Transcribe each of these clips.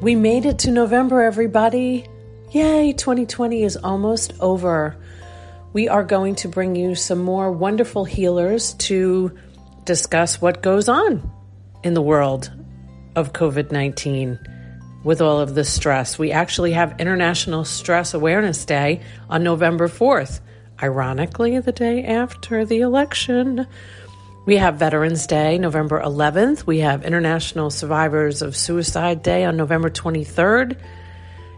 We made it to November, everybody. Yay, 2020 is almost over. We are going to bring you some more wonderful healers to discuss what goes on in the world of COVID 19 with all of the stress. We actually have International Stress Awareness Day on November 4th, ironically, the day after the election. We have Veterans Day, November 11th. We have International Survivors of Suicide Day on November 23rd.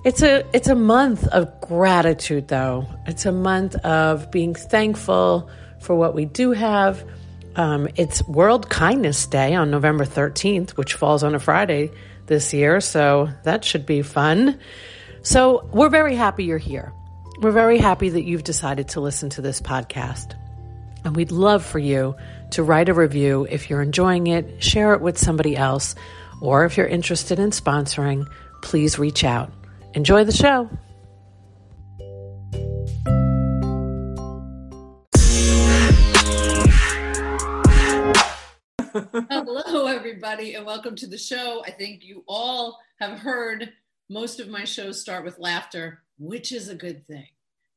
It's a it's a month of gratitude though. It's a month of being thankful for what we do have. Um, it's World Kindness Day on November 13th, which falls on a Friday this year, so that should be fun. So, we're very happy you're here. We're very happy that you've decided to listen to this podcast. And we'd love for you to write a review if you're enjoying it, share it with somebody else, or if you're interested in sponsoring, please reach out. Enjoy the show. Hello, everybody, and welcome to the show. I think you all have heard most of my shows start with laughter, which is a good thing.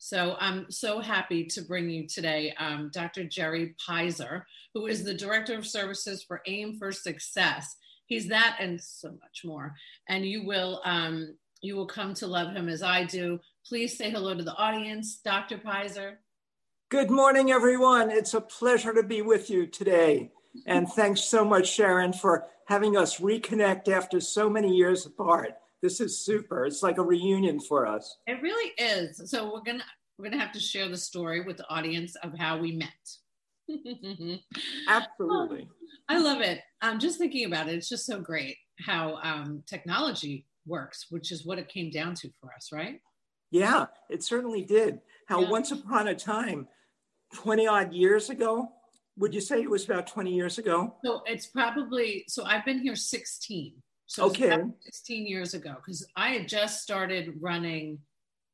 So I'm so happy to bring you today um, Dr. Jerry Pyser, who is the Director of Services for AIM for Success. He's that and so much more. And you will um, you will come to love him as I do. Please say hello to the audience, Dr. Pyser. Good morning, everyone. It's a pleasure to be with you today. And thanks so much, Sharon, for having us reconnect after so many years apart. This is super. It's like a reunion for us. It really is. So we're gonna we're gonna have to share the story with the audience of how we met. Absolutely. Oh, I love it. I'm just thinking about it. It's just so great how um, technology works, which is what it came down to for us, right? Yeah, it certainly did. How yeah. once upon a time, 20 odd years ago, would you say it was about 20 years ago? So it's probably, so I've been here 16. So okay. 16 years ago, because I had just started running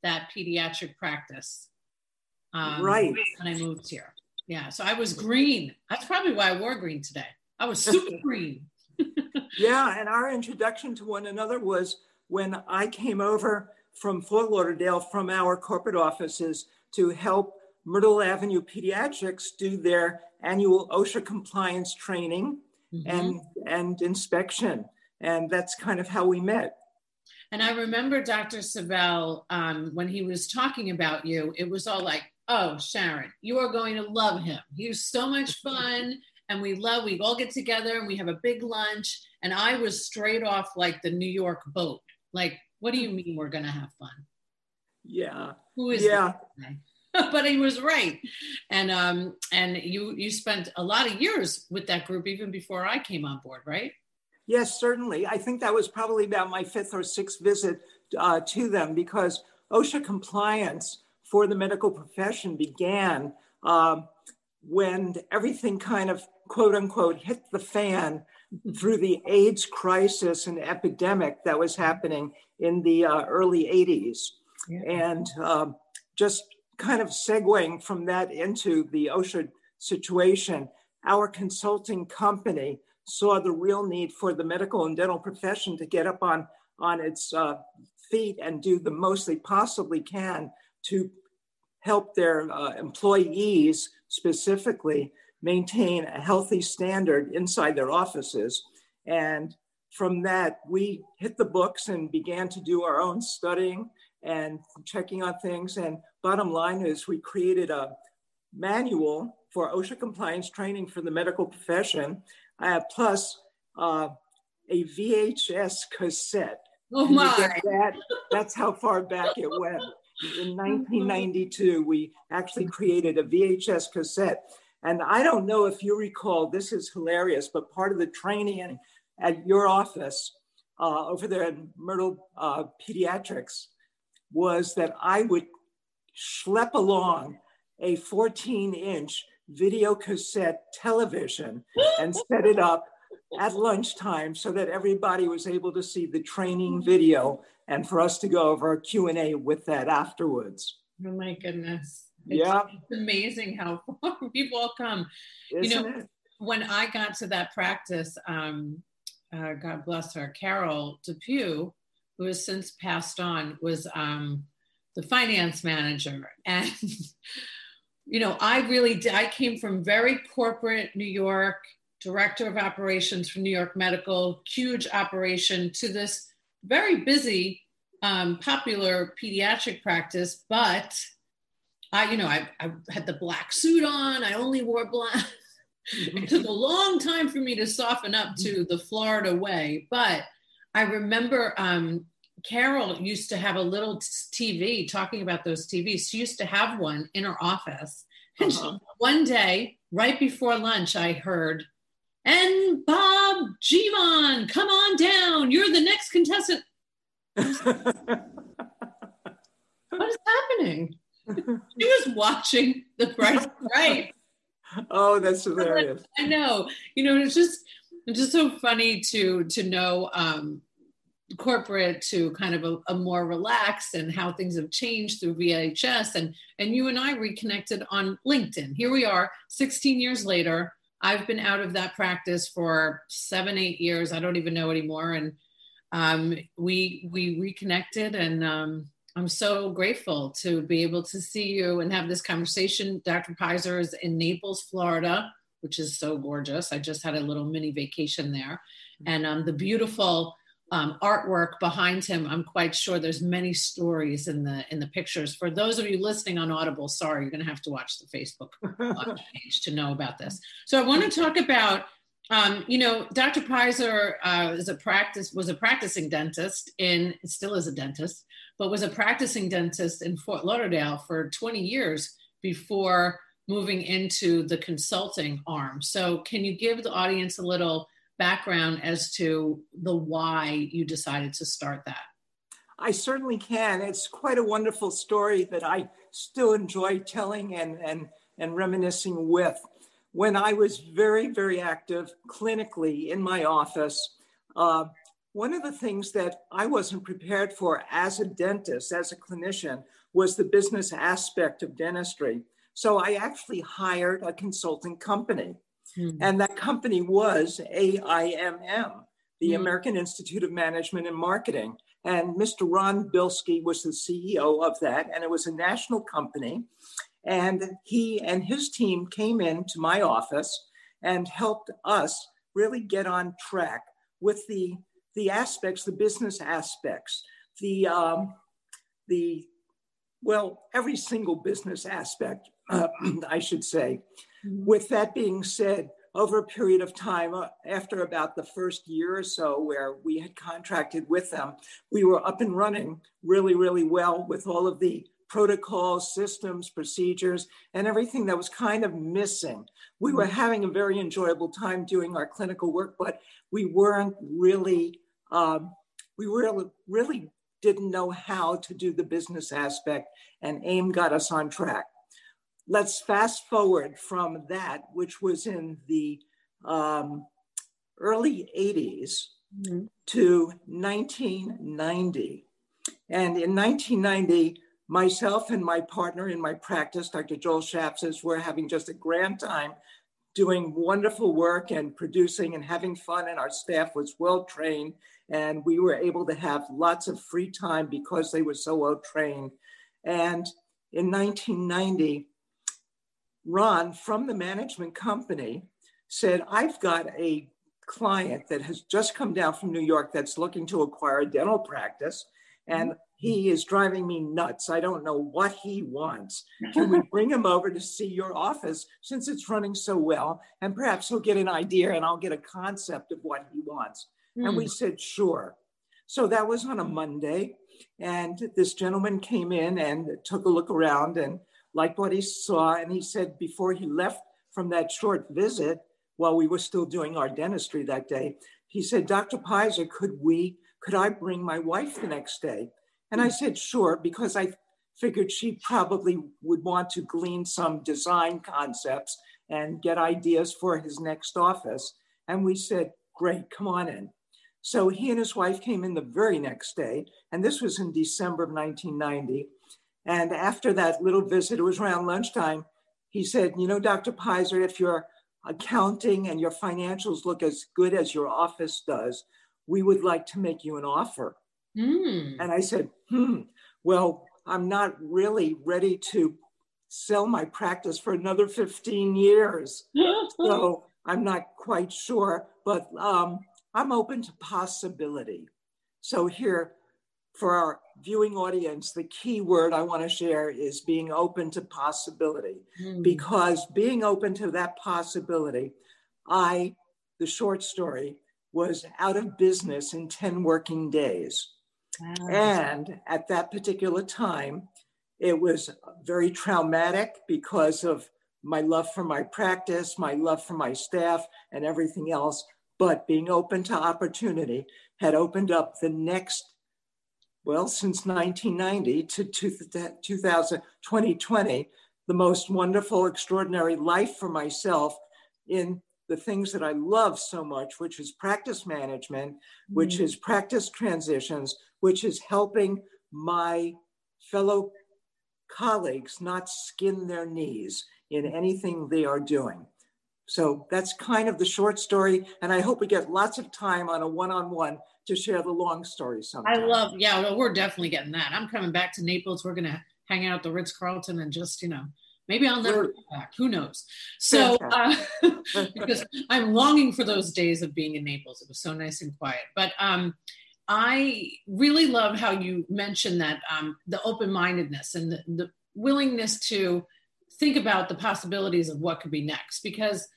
that pediatric practice. Um, right. When I moved here. Yeah. So I was green. That's probably why I wore green today. I was super green yeah, and our introduction to one another was when I came over from Fort Lauderdale from our corporate offices to help Myrtle Avenue Pediatrics do their annual OSHA compliance training mm-hmm. and, and inspection. And that's kind of how we met. And I remember Dr. Savell, um, when he was talking about you, it was all like, oh, Sharon, you are going to love him. He was so much fun and we love we all get together and we have a big lunch. And i was straight off like the new york boat. Like what do you mean we're gonna have fun? Yeah. Who is yeah. but he was right. And um and you you spent a lot of years with that group even before i came on board right yes certainly i think that was probably about my fifth or sixth visit uh, to them because osha compliance for the medical profession began um, when everything kind of quote unquote hit the fan through the AIDS crisis and epidemic that was happening in the uh, early 80s. Yeah. And um, just kind of segueing from that into the OSHA situation, our consulting company saw the real need for the medical and dental profession to get up on, on its uh, feet and do the most they possibly can to help their uh, employees specifically maintain a healthy standard inside their offices. And from that, we hit the books and began to do our own studying and checking on things. And bottom line is, we created a manual for OSHA compliance training for the medical profession, uh, plus uh, a VHS cassette. Oh my! That? That's how far back it went. In 1992, we actually created a VHS cassette and I don't know if you recall, this is hilarious, but part of the training at your office uh, over there at Myrtle uh, Pediatrics was that I would schlep along a 14 inch video cassette television and set it up at lunchtime so that everybody was able to see the training video and for us to go over a Q&A with that afterwards. Oh my goodness. It's, yeah. It's amazing how far people all come. Isn't you know, it? when I got to that practice, um, uh, God bless her, Carol Depew, who has since passed on, was um, the finance manager. And, you know, I really did, I came from very corporate New York, director of operations for New York Medical, huge operation to this very busy, um, popular pediatric practice. But I, you know, I, I had the black suit on, I only wore black. it took a long time for me to soften up to the Florida way, but I remember um, Carol used to have a little TV talking about those TVs. She used to have one in her office. And uh-huh. she, one day, right before lunch, I heard, and Bob Gimon, come on down. You're the next contestant. what is happening? she was watching The Price Right. Oh, that's hilarious. I know. You know, it's just it's just so funny to to know um, corporate to kind of a, a, more relaxed and how things have changed through VHS and and you and I reconnected on LinkedIn. Here we are 16 years later. I've been out of that practice for 7 8 years. I don't even know anymore and um, we we reconnected and um, I'm so grateful to be able to see you and have this conversation. Dr. Pyser is in Naples, Florida, which is so gorgeous. I just had a little mini vacation there. And um, the beautiful um, artwork behind him i'm quite sure there's many stories in the in the pictures. For those of you listening on audible sorry you're going to have to watch the facebook page to know about this. So i want to talk about um, you know dr pyser uh, is a practice was a practicing dentist in still is a dentist but was a practicing dentist in fort lauderdale for 20 years before moving into the consulting arm. So can you give the audience a little background as to the why you decided to start that? I certainly can. It's quite a wonderful story that I still enjoy telling and, and, and reminiscing with. When I was very, very active clinically in my office, uh, one of the things that I wasn't prepared for as a dentist, as a clinician, was the business aspect of dentistry. So I actually hired a consulting company. Mm. And that company was AIMM, the mm. American Institute of Management and Marketing. And Mr. Ron Bilski was the CEO of that, and it was a national company. And he and his team came into my office and helped us really get on track with the, the aspects, the business aspects, the, um, the well, every single business aspect, uh, I should say. Mm-hmm. With that being said, over a period of time, uh, after about the first year or so, where we had contracted with them, we were up and running really, really well with all of the protocols, systems, procedures, and everything that was kind of missing. We were mm-hmm. having a very enjoyable time doing our clinical work, but we weren't really, um, we really, really didn't know how to do the business aspect, and AIM got us on track. Let's fast forward from that, which was in the um, early 80s, mm-hmm. to 1990. And in 1990, myself and my partner in my practice, Dr. Joel Shapses, were having just a grand time doing wonderful work and producing and having fun. And our staff was well trained. And we were able to have lots of free time because they were so well trained. And in 1990, Ron from the management company said, I've got a client that has just come down from New York that's looking to acquire a dental practice. And he is driving me nuts. I don't know what he wants. Can we bring him over to see your office since it's running so well? And perhaps he'll get an idea and I'll get a concept of what he wants. Mm. And we hmm. said, sure. So that was on a Monday. And this gentleman came in and took a look around and liked what he saw. And he said before he left from that short visit, while we were still doing our dentistry that day, he said, Dr. Pyser, could we, could I bring my wife the next day? And I said, sure, because I figured she probably would want to glean some design concepts and get ideas for his next office. And we said, great, come on in. So he and his wife came in the very next day, and this was in December of 1990. And after that little visit, it was around lunchtime, he said, You know, Dr. Pyser, if your accounting and your financials look as good as your office does, we would like to make you an offer. Mm. And I said, hmm, well, I'm not really ready to sell my practice for another 15 years. so I'm not quite sure, but um, I'm open to possibility. So here, for our viewing audience, the key word I want to share is being open to possibility. Mm. Because being open to that possibility, I, the short story, was out of business in 10 working days. Wow. And at that particular time, it was very traumatic because of my love for my practice, my love for my staff, and everything else. But being open to opportunity had opened up the next, well, since 1990 to 2000, 2020, the most wonderful, extraordinary life for myself in the things that I love so much, which is practice management, mm-hmm. which is practice transitions, which is helping my fellow colleagues not skin their knees in anything they are doing. So that's kind of the short story. And I hope we get lots of time on a one on one to share the long story sometime. I love, yeah, well, we're definitely getting that. I'm coming back to Naples. We're going to hang out at the Ritz Carlton and just, you know, maybe I'll never come back. Who knows? So, uh, because I'm longing for those days of being in Naples. It was so nice and quiet. But um, I really love how you mentioned that um, the open mindedness and the, the willingness to think about the possibilities of what could be next because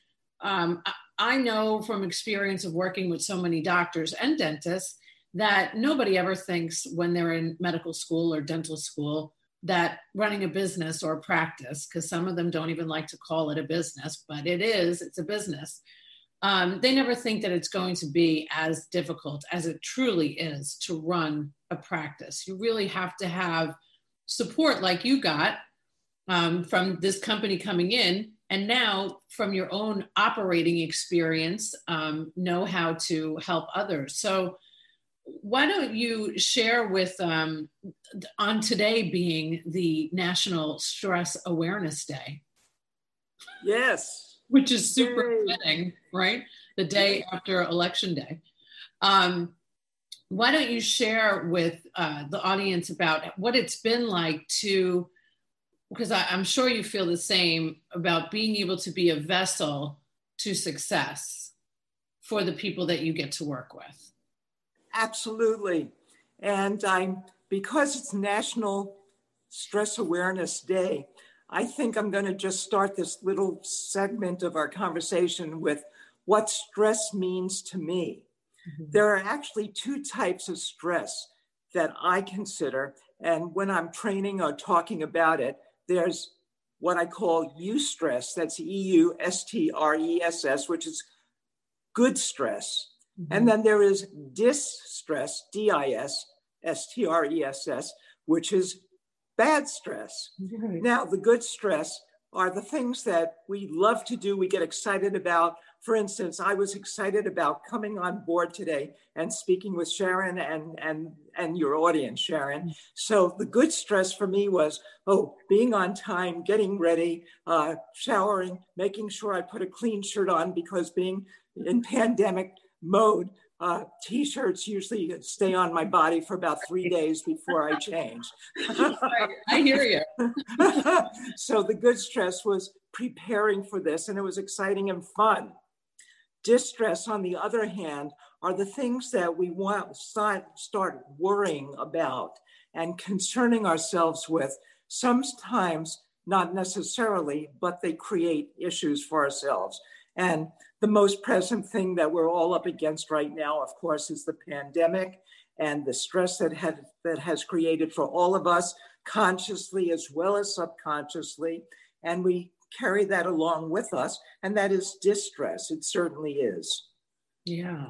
um, I know from experience of working with so many doctors and dentists that nobody ever thinks when they're in medical school or dental school that running a business or a practice, because some of them don't even like to call it a business, but it is, it's a business. Um, they never think that it's going to be as difficult as it truly is to run a practice. You really have to have support like you got um, from this company coming in and now from your own operating experience um, know how to help others. So why don't you share with um, on today being the national stress awareness day? Yes. Which is super Yay. fitting right? The day after election day. Um, why don't you share with uh, the audience about what it's been like to because I, I'm sure you feel the same about being able to be a vessel to success for the people that you get to work with. Absolutely. And I'm because it's National Stress Awareness Day, I think I'm going to just start this little segment of our conversation with what stress means to me. Mm-hmm. There are actually two types of stress that I consider. And when I'm training or talking about it, there's what I call eustress, that's E U S T R E S S, which is good stress. Mm-hmm. And then there is distress, D I S S T R E S S, which is bad stress. Right. Now, the good stress are the things that we love to do, we get excited about, for instance, I was excited about coming on board today and speaking with Sharon and, and, and your audience, Sharon. So the good stress for me was, oh, being on time, getting ready, uh, showering, making sure I put a clean shirt on because being in pandemic mode, uh, t-shirts usually stay on my body for about three days before I change. I hear you. so the good stress was preparing for this and it was exciting and fun. Distress, on the other hand, are the things that we want start, worrying about and concerning ourselves with, sometimes not necessarily, but they create issues for ourselves. And the most present thing that we're all up against right now, of course, is the pandemic and the stress that, had, that has created for all of us, consciously as well as subconsciously. And we carry that along with us, and that is distress. It certainly is. Yeah.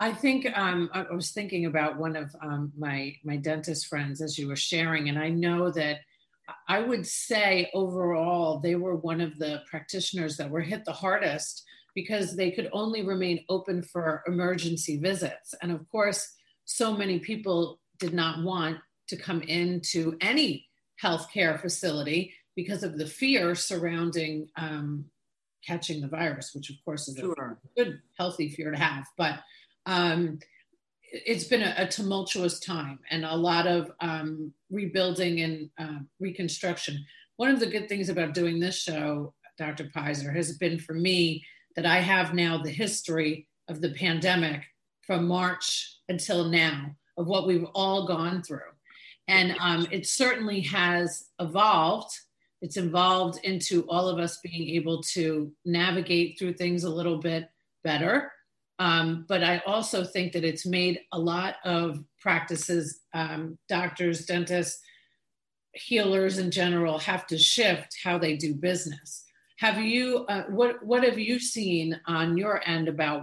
I think um, I was thinking about one of um, my my dentist friends as you were sharing, and I know that I would say overall they were one of the practitioners that were hit the hardest because they could only remain open for emergency visits, and of course, so many people did not want to come into any healthcare facility because of the fear surrounding um, catching the virus, which of course is sure. a good, healthy fear to have. But um, it's been a, a, tumultuous time and a lot of um, rebuilding and uh, reconstruction. One of the good things about doing this show, Dr. Pyser, has been for me that I have now the history of the pandemic from March until now of what we've all gone through. And um, it certainly has evolved. It's evolved into all of us being able to navigate through things a little bit better um, but I also think that it's made a lot of practices, um, doctors, dentists, healers in general, have to shift how they do business. Have you, uh, what, what have you seen on your end about?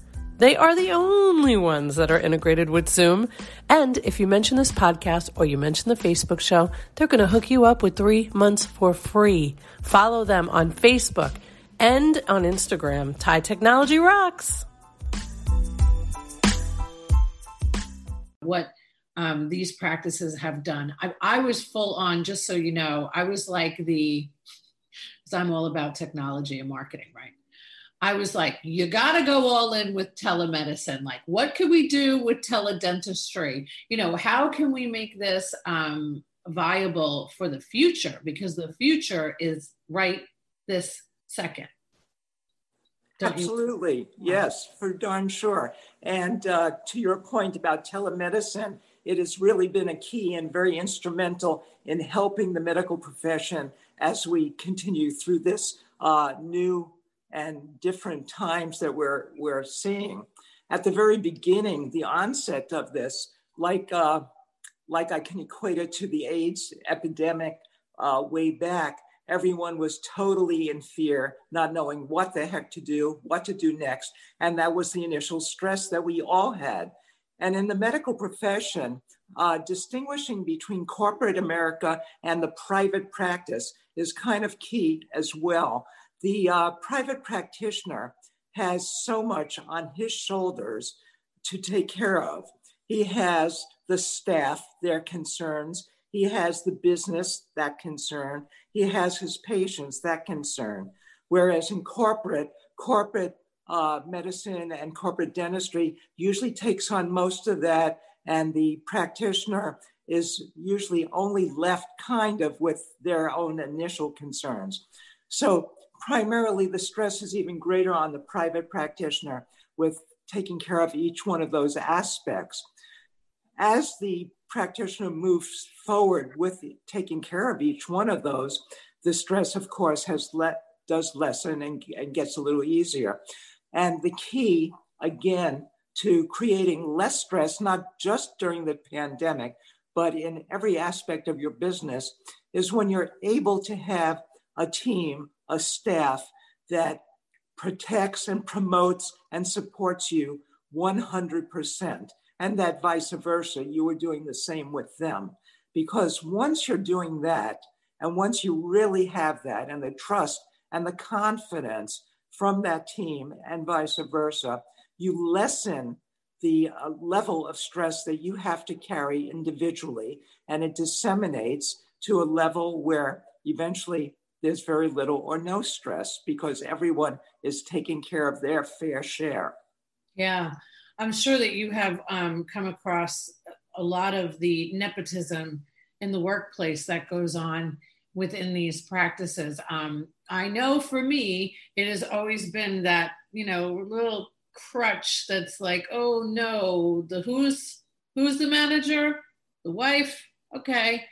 They are the only ones that are integrated with Zoom. And if you mention this podcast or you mention the Facebook show, they're going to hook you up with three months for free. Follow them on Facebook and on Instagram. TIE Technology Rocks. What um, these practices have done. I, I was full on, just so you know, I was like the, because I'm all about technology and marketing, right? I was like, you got to go all in with telemedicine. Like, what could we do with teledentistry? You know, how can we make this um, viable for the future? Because the future is right this second. Don't Absolutely. You? Yes, for darn sure. And uh, to your point about telemedicine, it has really been a key and very instrumental in helping the medical profession as we continue through this uh, new and different times that we're, we're seeing. At the very beginning, the onset of this, like, uh, like I can equate it to the AIDS epidemic uh, way back, everyone was totally in fear, not knowing what the heck to do, what to do next. And that was the initial stress that we all had. And in the medical profession, uh, distinguishing between corporate America and the private practice is kind of key as well the uh, private practitioner has so much on his shoulders to take care of. He has the staff, their concerns. He has the business, that concern. He has his patients, that concern. Whereas in corporate, corporate uh, medicine and corporate dentistry usually takes on most of that, and the practitioner is usually only left kind of with their own initial concerns. So primarily the stress is even greater on the private practitioner with taking care of each one of those aspects. As the practitioner moves forward with taking care of each one of those, the stress, of course, has let does lessen and, and gets a little easier. And the key, again, to creating less stress, not just during the pandemic, but in every aspect of your business, is when you're able to have a team a staff that protects and promotes and supports you 100%, and that vice versa, you are doing the same with them. Because once you're doing that, and once you really have that, and the trust and the confidence from that team, and vice versa, you lessen the uh, level of stress that you have to carry individually, and it disseminates to a level where eventually there's very little or no stress because everyone is taking care of their fair share. Yeah, I'm sure that you have um, come across a lot of the nepotism in the workplace that goes on within these practices. Um, I know for me, it has always been that, you know, little crutch that's like, oh no, the who's who's the manager? The wife? Okay.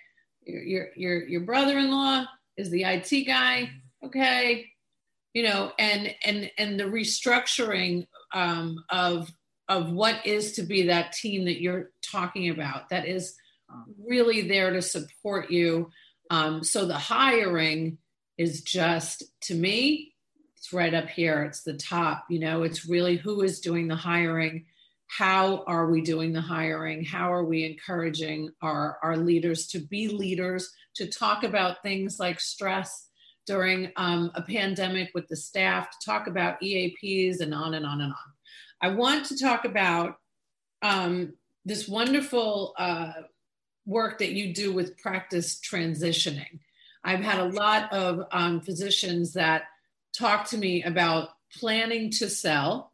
Your your your, your brother-in-law, is the IT guy okay? You know, and and and the restructuring um, of of what is to be that team that you're talking about that is really there to support you. Um, so the hiring is just to me it's right up here. It's the top. You know, it's really who is doing the hiring. How are we doing the hiring? How are we encouraging our, our leaders to be leaders, to talk about things like stress during um, a pandemic with the staff, to talk about EAPs and on and on and on. I want to talk about um, this wonderful uh, work that you do with practice transitioning. I've had a lot of um, physicians that talk to me about planning to sell.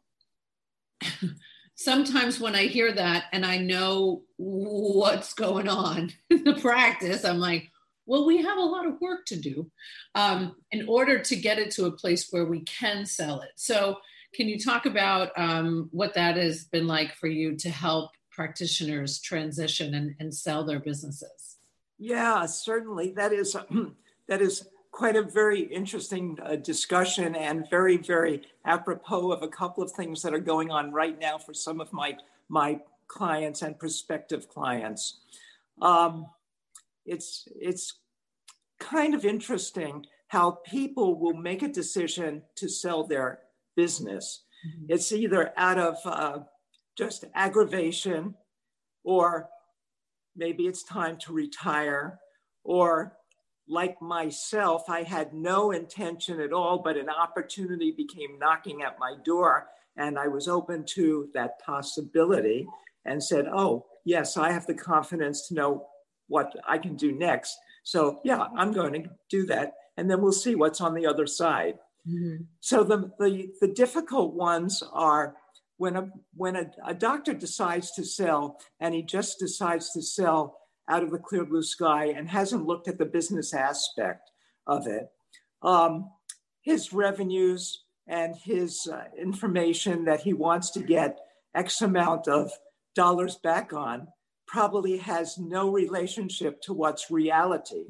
Sometimes when I hear that and I know what's going on in the practice, I'm like, well, we have a lot of work to do um, in order to get it to a place where we can sell it. So, can you talk about um, what that has been like for you to help practitioners transition and, and sell their businesses? Yeah, certainly. That is that is quite a very interesting uh, discussion and very very apropos of a couple of things that are going on right now for some of my my clients and prospective clients. Um, it's it's kind of interesting how people will make a decision to sell their business. Mm-hmm. It's either out of uh, just aggravation, or maybe it's time to retire, or like myself, I had no intention at all, but an opportunity became knocking at my door, and I was open to that possibility and said, Oh, yes, I have the confidence to know what I can do next. So, yeah, I'm going to do that. And then we'll see what's on the other side. Mm-hmm. So, the, the, the difficult ones are when a when a, a, doctor decides to sell and he just decides to sell out of the clear blue sky and hasn't looked at the business aspect of it. Um, his revenues and his uh, information that he wants to get x amount of dollars back on probably has no relationship to what's reality.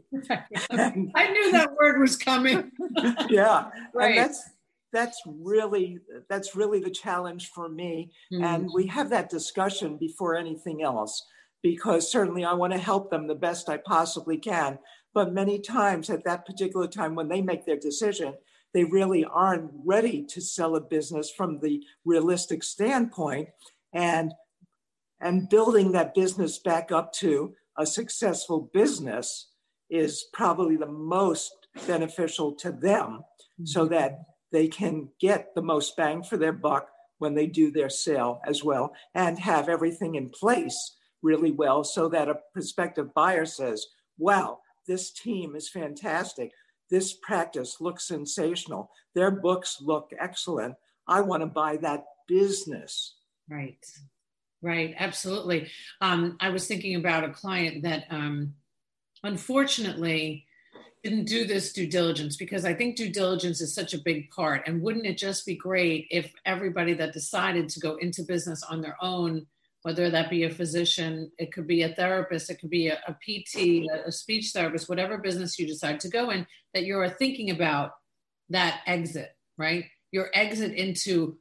And, i knew that word was coming. Yeah right. and that's that's really that's really the challenge for me. Mm. and we have that discussion before anything else because certainly i want to help them the best i possibly can but many times at that particular time when they make their decision they really aren't ready to sell a business from the realistic standpoint and and building that business back up to a successful business is probably the most beneficial to them mm-hmm. so that they can get the most bang for their buck when they do their sale as well and have everything in place really well so that a prospective buyer says, wow, this team is fantastic. This practice looks sensational. Their books look excellent. I want to buy that business. Right. Right. Absolutely. Um, I was thinking about a client that um, unfortunately didn't do this due diligence because I think due diligence is such a big part. And wouldn't it just be great if everybody that decided to go into business on their own, whether that be a physician, it could be a therapist, it could be a, a PT, a, a speech therapist, whatever business you decide to go in, that you're thinking about that exit, right? Your exit into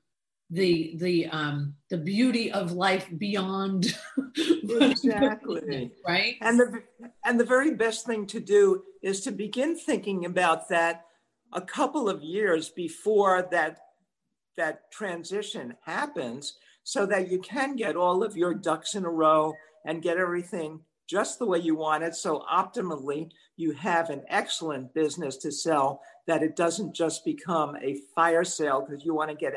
the the um the beauty of life beyond exactly right and the and the very best thing to do is to begin thinking about that a couple of years before that that transition happens so that you can get all of your ducks in a row and get everything just the way you want it so optimally you have an excellent business to sell that it doesn't just become a fire sale because you want to get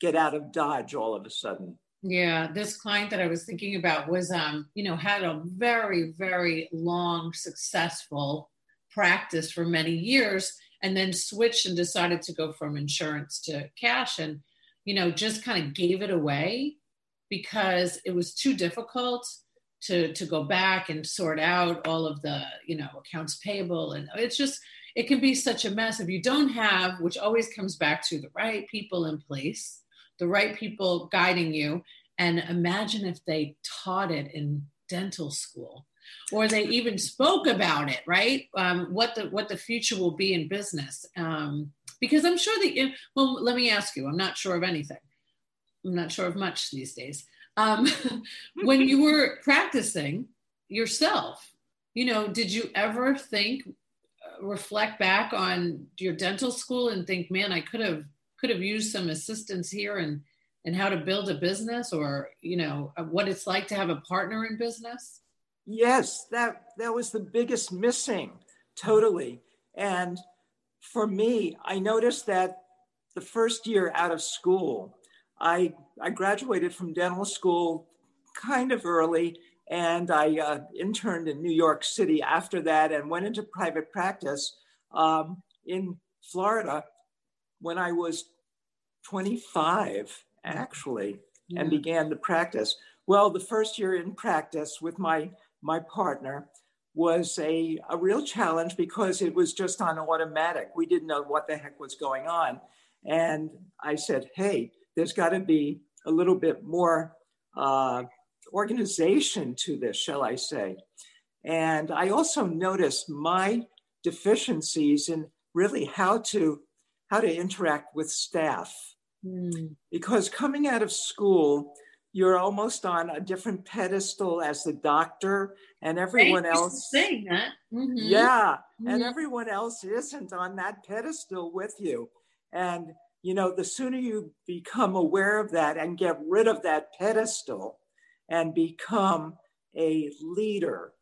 get out of Dodge all of a sudden. Yeah, this client that I was thinking about was, um, you know, had a very, very long, successful practice for many years, and then switched and decided to go from insurance to cash, and you know, just kind of gave it away because it was too difficult to to go back and sort out all of the, you know, accounts payable, and it's just it can be such a mess if you don't have, which always comes back to the right people in place the right people guiding you. And imagine if they taught it in dental school or they even spoke about it right? Um, what the what the future will be in business. Um, because i'm sure that well let me ask you i'm not sure of anything. I'm not sure of much these days. Um, when you were practicing yourself you know did you ever think uh, reflect back on your dental school and think man i could have could have used some assistance here and and how to build a business or you know what it's like to have a partner in business? Yes that that was the biggest missing totally. And for me i noticed that the first year out of school i i graduated from dental school kind of early and i uh, interned in new york city after that and went into private practice um, in florida when i was 25 actually yeah. and began to practice. Well, the first year in practice with my my partner was a, a real challenge because it was just on automatic. We didn't know what the heck was going on. And I said, hey, there's got to be a little bit more uh, organization to this, shall I say. And I also noticed my deficiencies in really how to how to interact with staff Mm. Because coming out of school, you're almost on a different pedestal as the doctor, and everyone else saying that. Mm-hmm. Yeah, mm-hmm. and everyone else isn't on that pedestal with you. And you know, the sooner you become aware of that and get rid of that pedestal and become a leader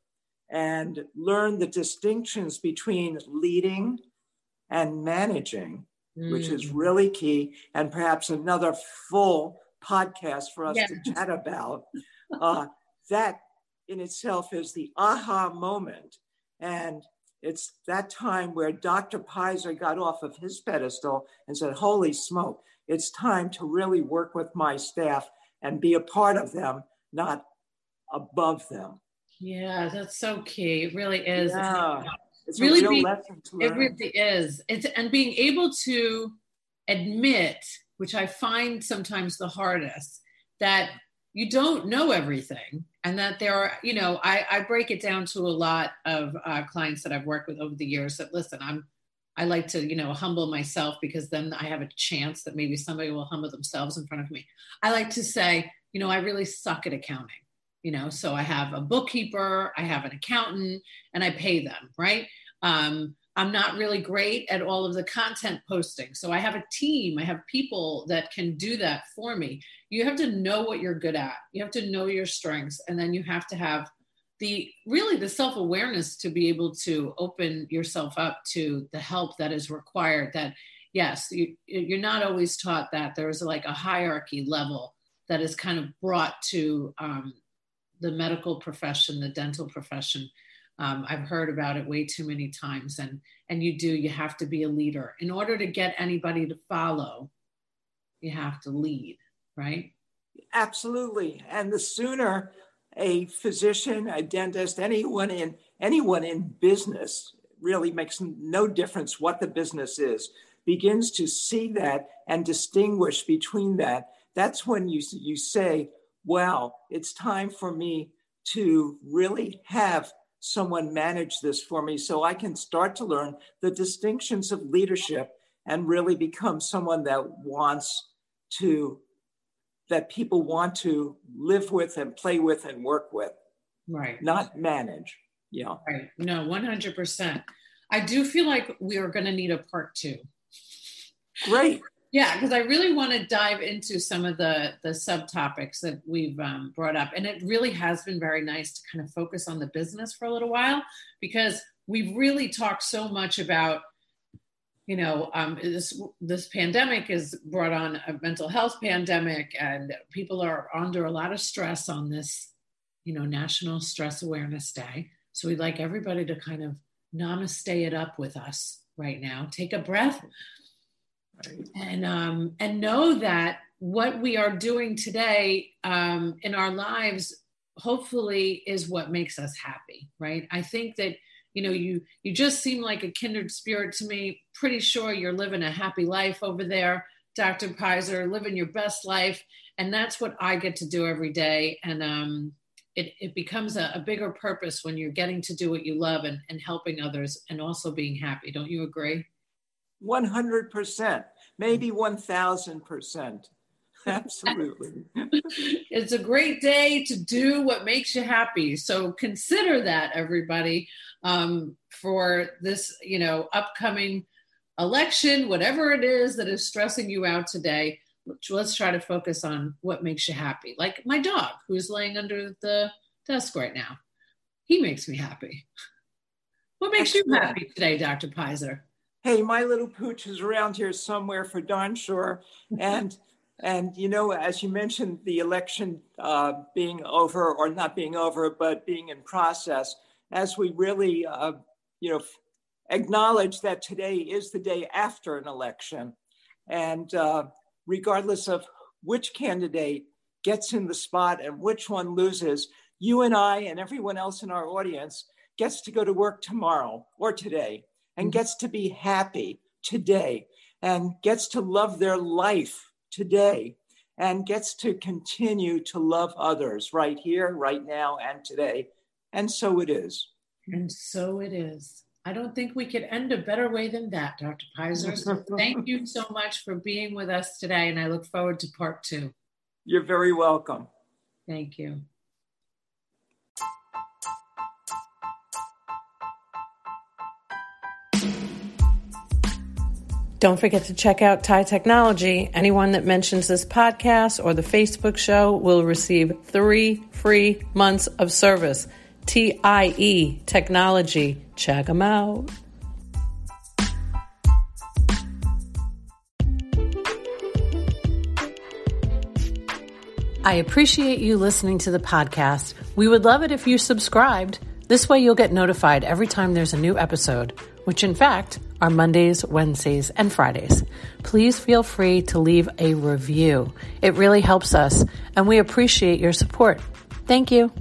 and learn the distinctions between leading and managing, mm. which is mm. really key, and perhaps another full podcast for us yeah. to chat about. Uh, that in itself is the aha moment. And it's that time where Dr. Pyser got off of his pedestal and said, Holy smoke, it's time to really work with my staff and be a part of them, not above them. Yeah, that's so key. It really is. Yeah. It's really a real be, lesson to learn. It really is. It's and being able to admit, which I find sometimes the hardest, that you don't know everything and that there are you know i, I break it down to a lot of uh, clients that i've worked with over the years that listen i'm i like to you know humble myself because then i have a chance that maybe somebody will humble themselves in front of me. I like to say you know i really suck at accounting you know so i have a bookkeeper i have an accountant and i pay them right? Um, I'm not really great at all of the content posting. So I have a team, I have people that can do that for me. You have to know what you're good at. You have to know your strengths and then you have to have the really the self-awareness to be able to open yourself up to the help that is required that yes, you, you're not always taught that there's like a hierarchy level that is kind of brought to um, the medical profession, the dental profession um, I've heard about it way too many times, and and you do. You have to be a leader in order to get anybody to follow. You have to lead, right? Absolutely, and the sooner a physician, a dentist, anyone in anyone in business really makes no difference what the business is begins to see that and distinguish between that that's when you you say well it's time for me to really have someone manage this for me so I can start to learn the distinctions of leadership and really become someone that wants to, that people want to live with and play with and work with. Right. Not manage. Yeah. Right. No, 100%. I do feel like we are going to need a part two. Great. Yeah, because I really want to dive into some of the the subtopics that we've um, brought up, and it really has been very nice to kind of focus on the business for a little while because we've really talked so much about, you know, um, this this pandemic has brought on a mental health pandemic, and people are under a lot of stress on this, you know, National Stress Awareness Day. So we'd like everybody to kind of namaste it up with us right now. Take a breath Right. And um, and know that what we are doing today um, in our lives hopefully is what makes us happy, right? I think that you know you you just seem like a kindred spirit to me. Pretty sure you're living a happy life over there, Dr. Pyser, living your best life, and that's what I get to do every day. And um, it, it becomes a, a bigger purpose when you're getting to do what you love and, and helping others and also being happy. Don't you agree? 100%, maybe 1000%. Absolutely. it's a great day to do what makes you happy. So consider that, everybody, um, for this, you know, upcoming election, whatever it is that is stressing you out today, let's try to focus on what makes you happy. Like my dog who's laying under the desk right now. He makes me happy. What makes Excellent. you happy today, Dr. Pyser? Hey, my little pooch is around here somewhere for darn sure. And and you know, as you mentioned, the election uh, being over or not being over, but being in process, as we really, uh, you know, acknowledge that today is the day after an election, and uh, regardless of which candidate gets in the spot and which one loses, you and I and everyone else in our audience gets to go to work tomorrow or today and mm-hmm. gets to be happy today and gets to love their life today and gets to continue to love others right here, right now, and today. And so it is. And so it is. I don't think we could end a better way than that, Dr. Pyser. So thank you so much for being with us today, and I look forward to part two. You're very welcome. Thank you. Don't forget to check out TIE Technology. Anyone that mentions this podcast or the Facebook show will receive three free months of service. TIE Technology. Check them out. I appreciate you listening to the podcast. We would love it if you subscribed. This way, you'll get notified every time there's a new episode, which in fact are Mondays, Wednesdays, and Fridays. Please feel free to leave a review. It really helps us, and we appreciate your support. Thank you.